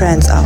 Uplifting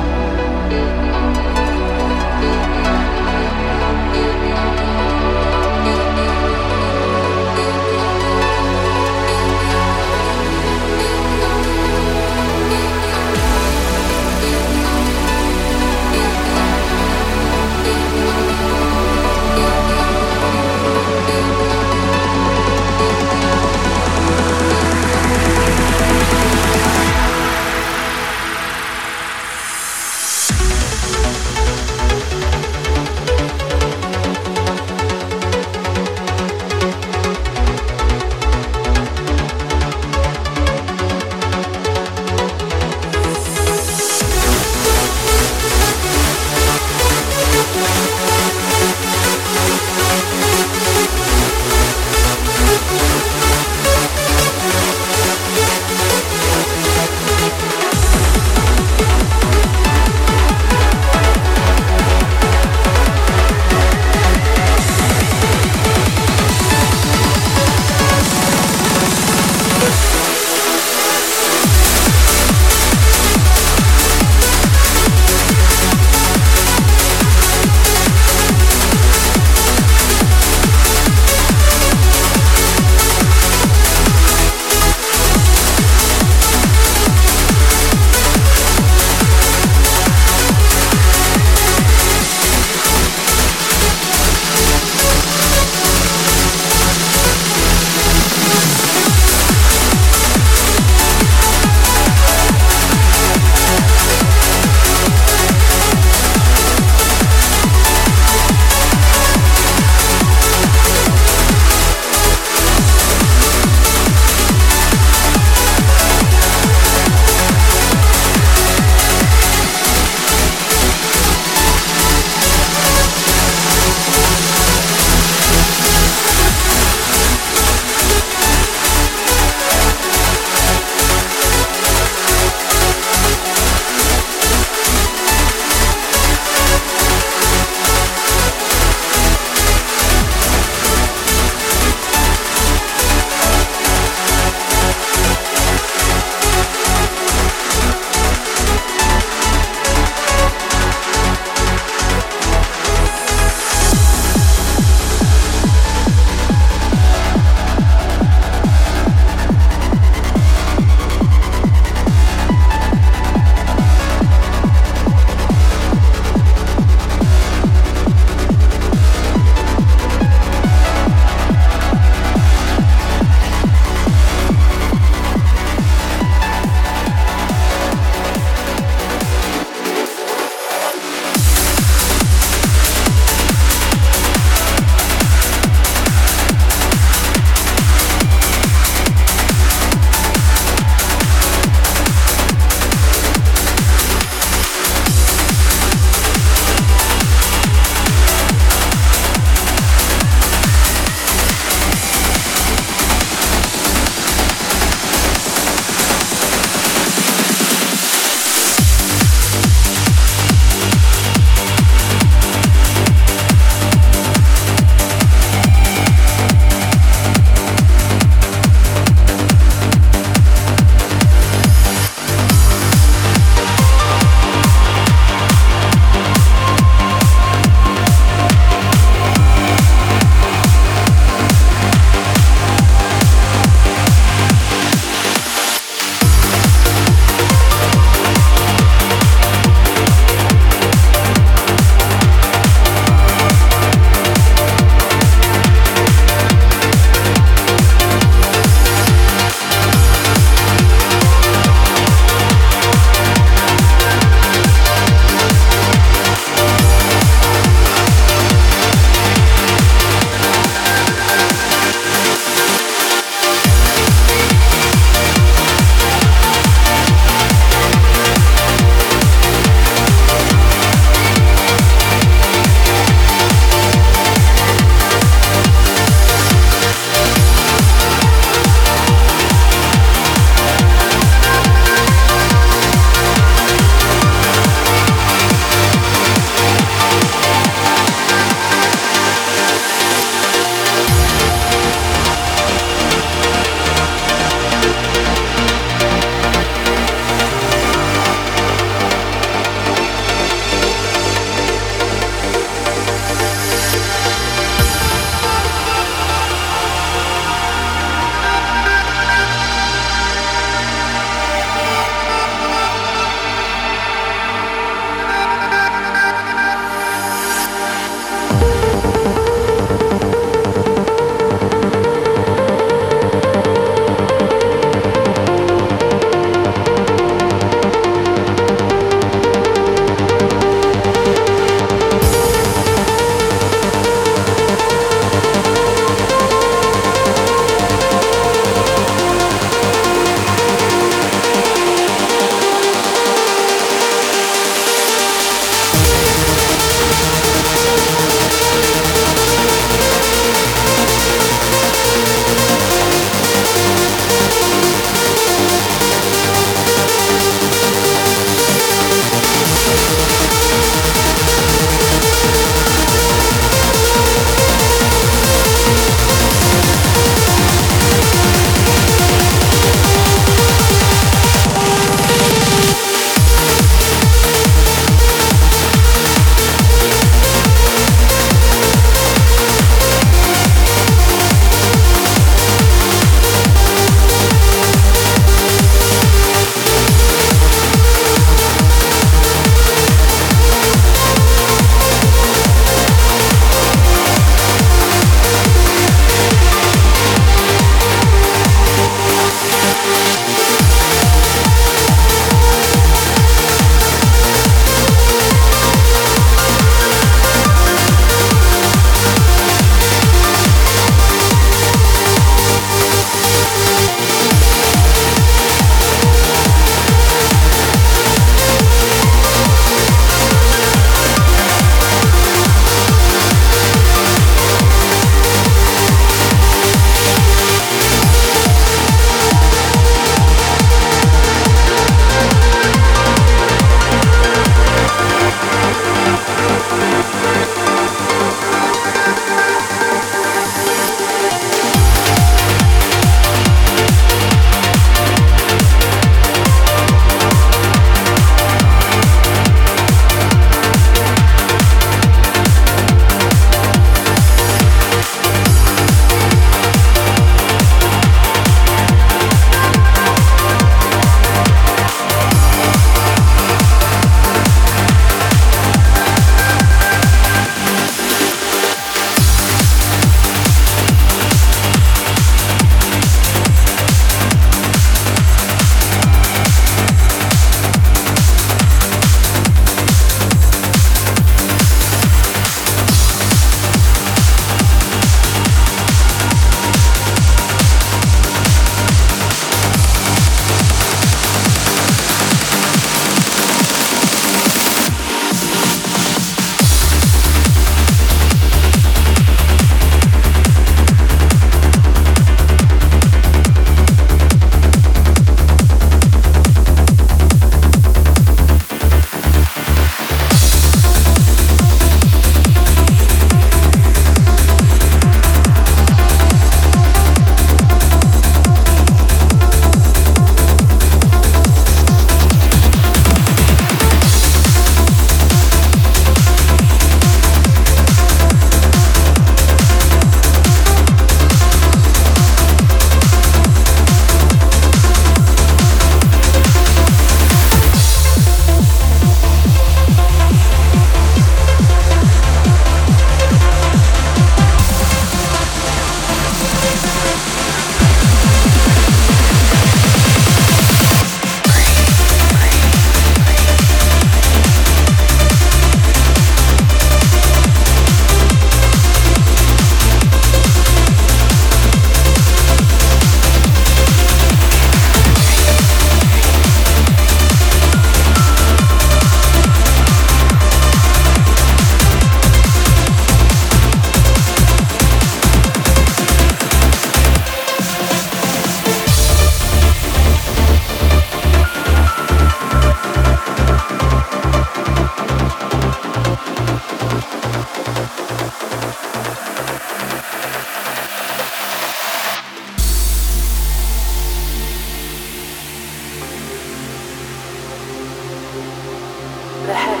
哎。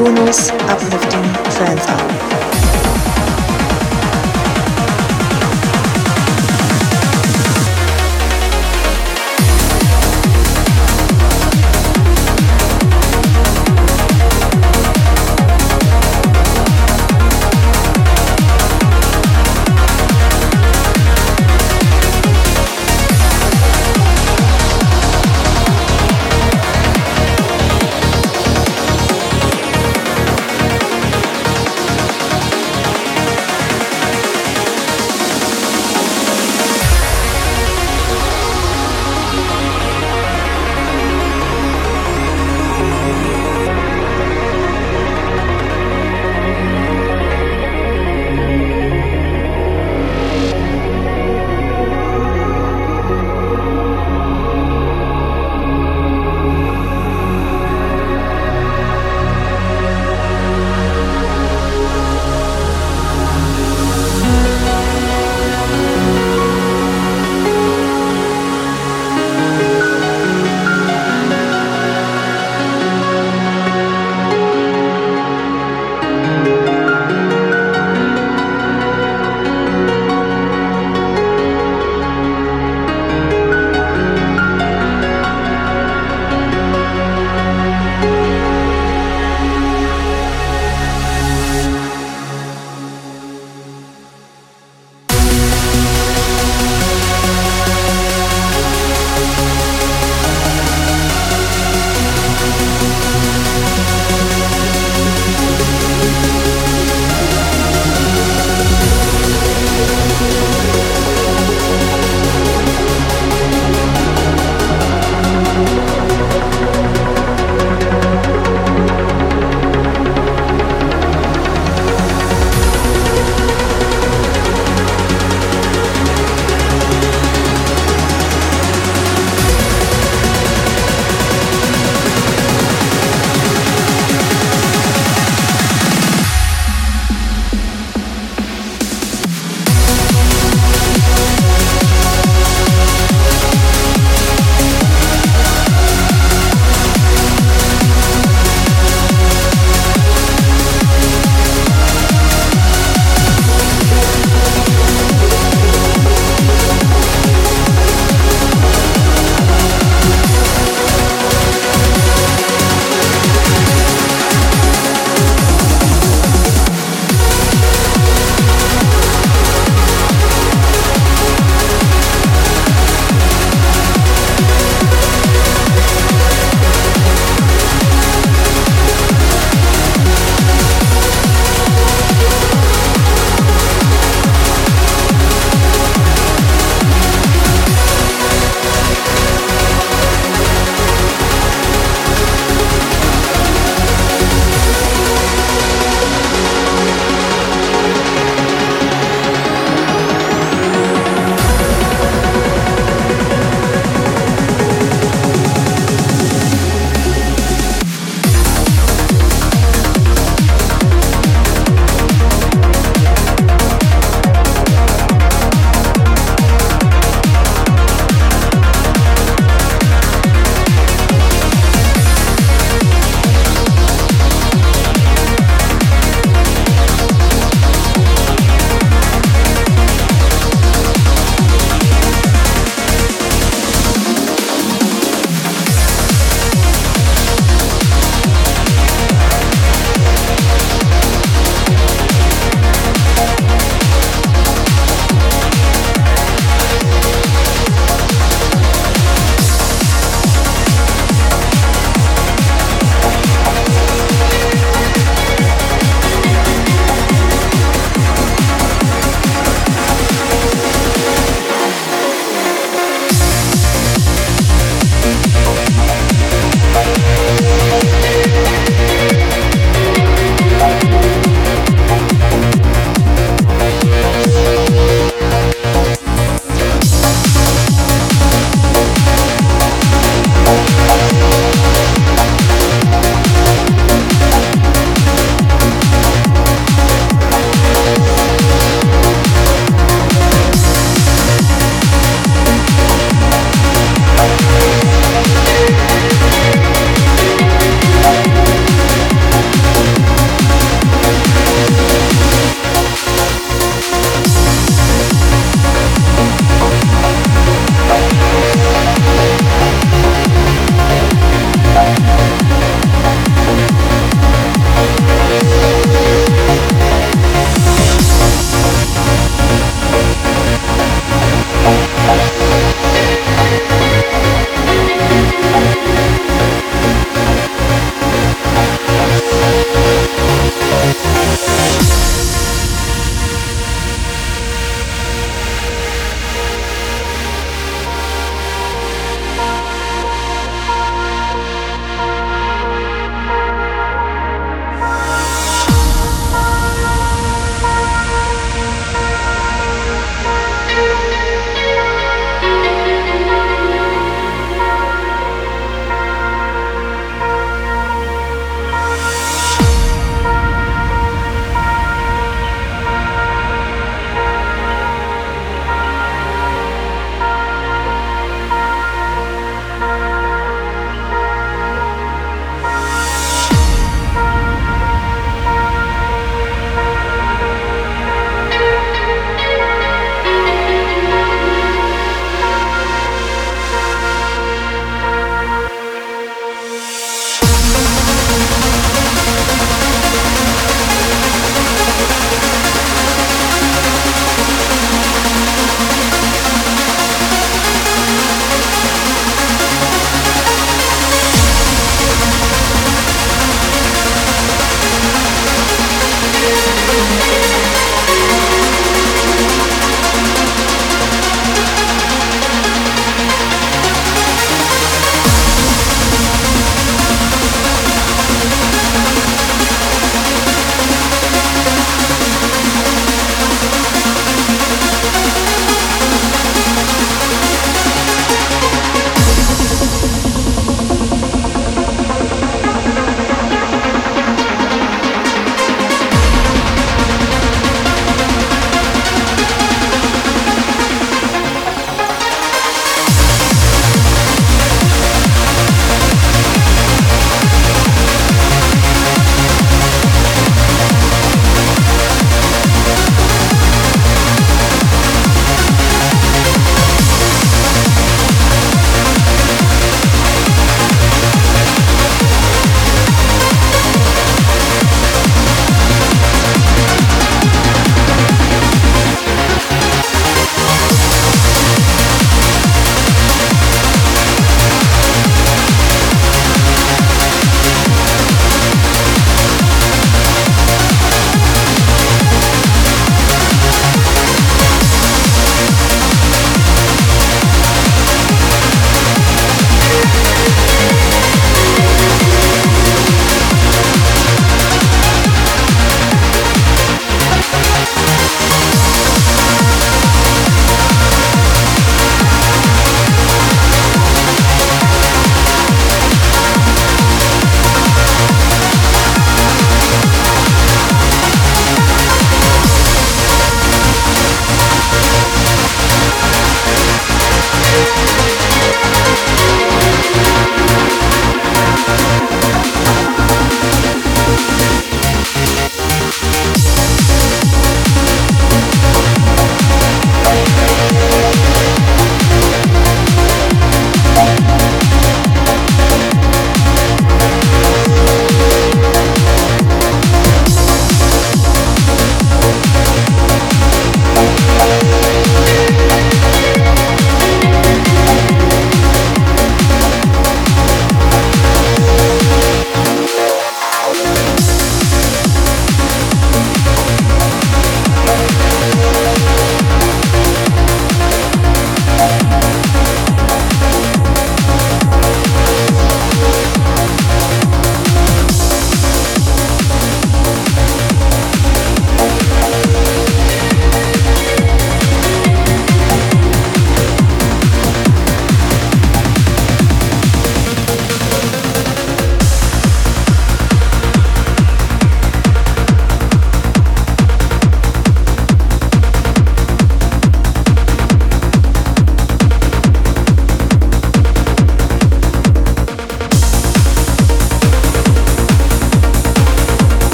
Kunos Uplifting Trance Hour.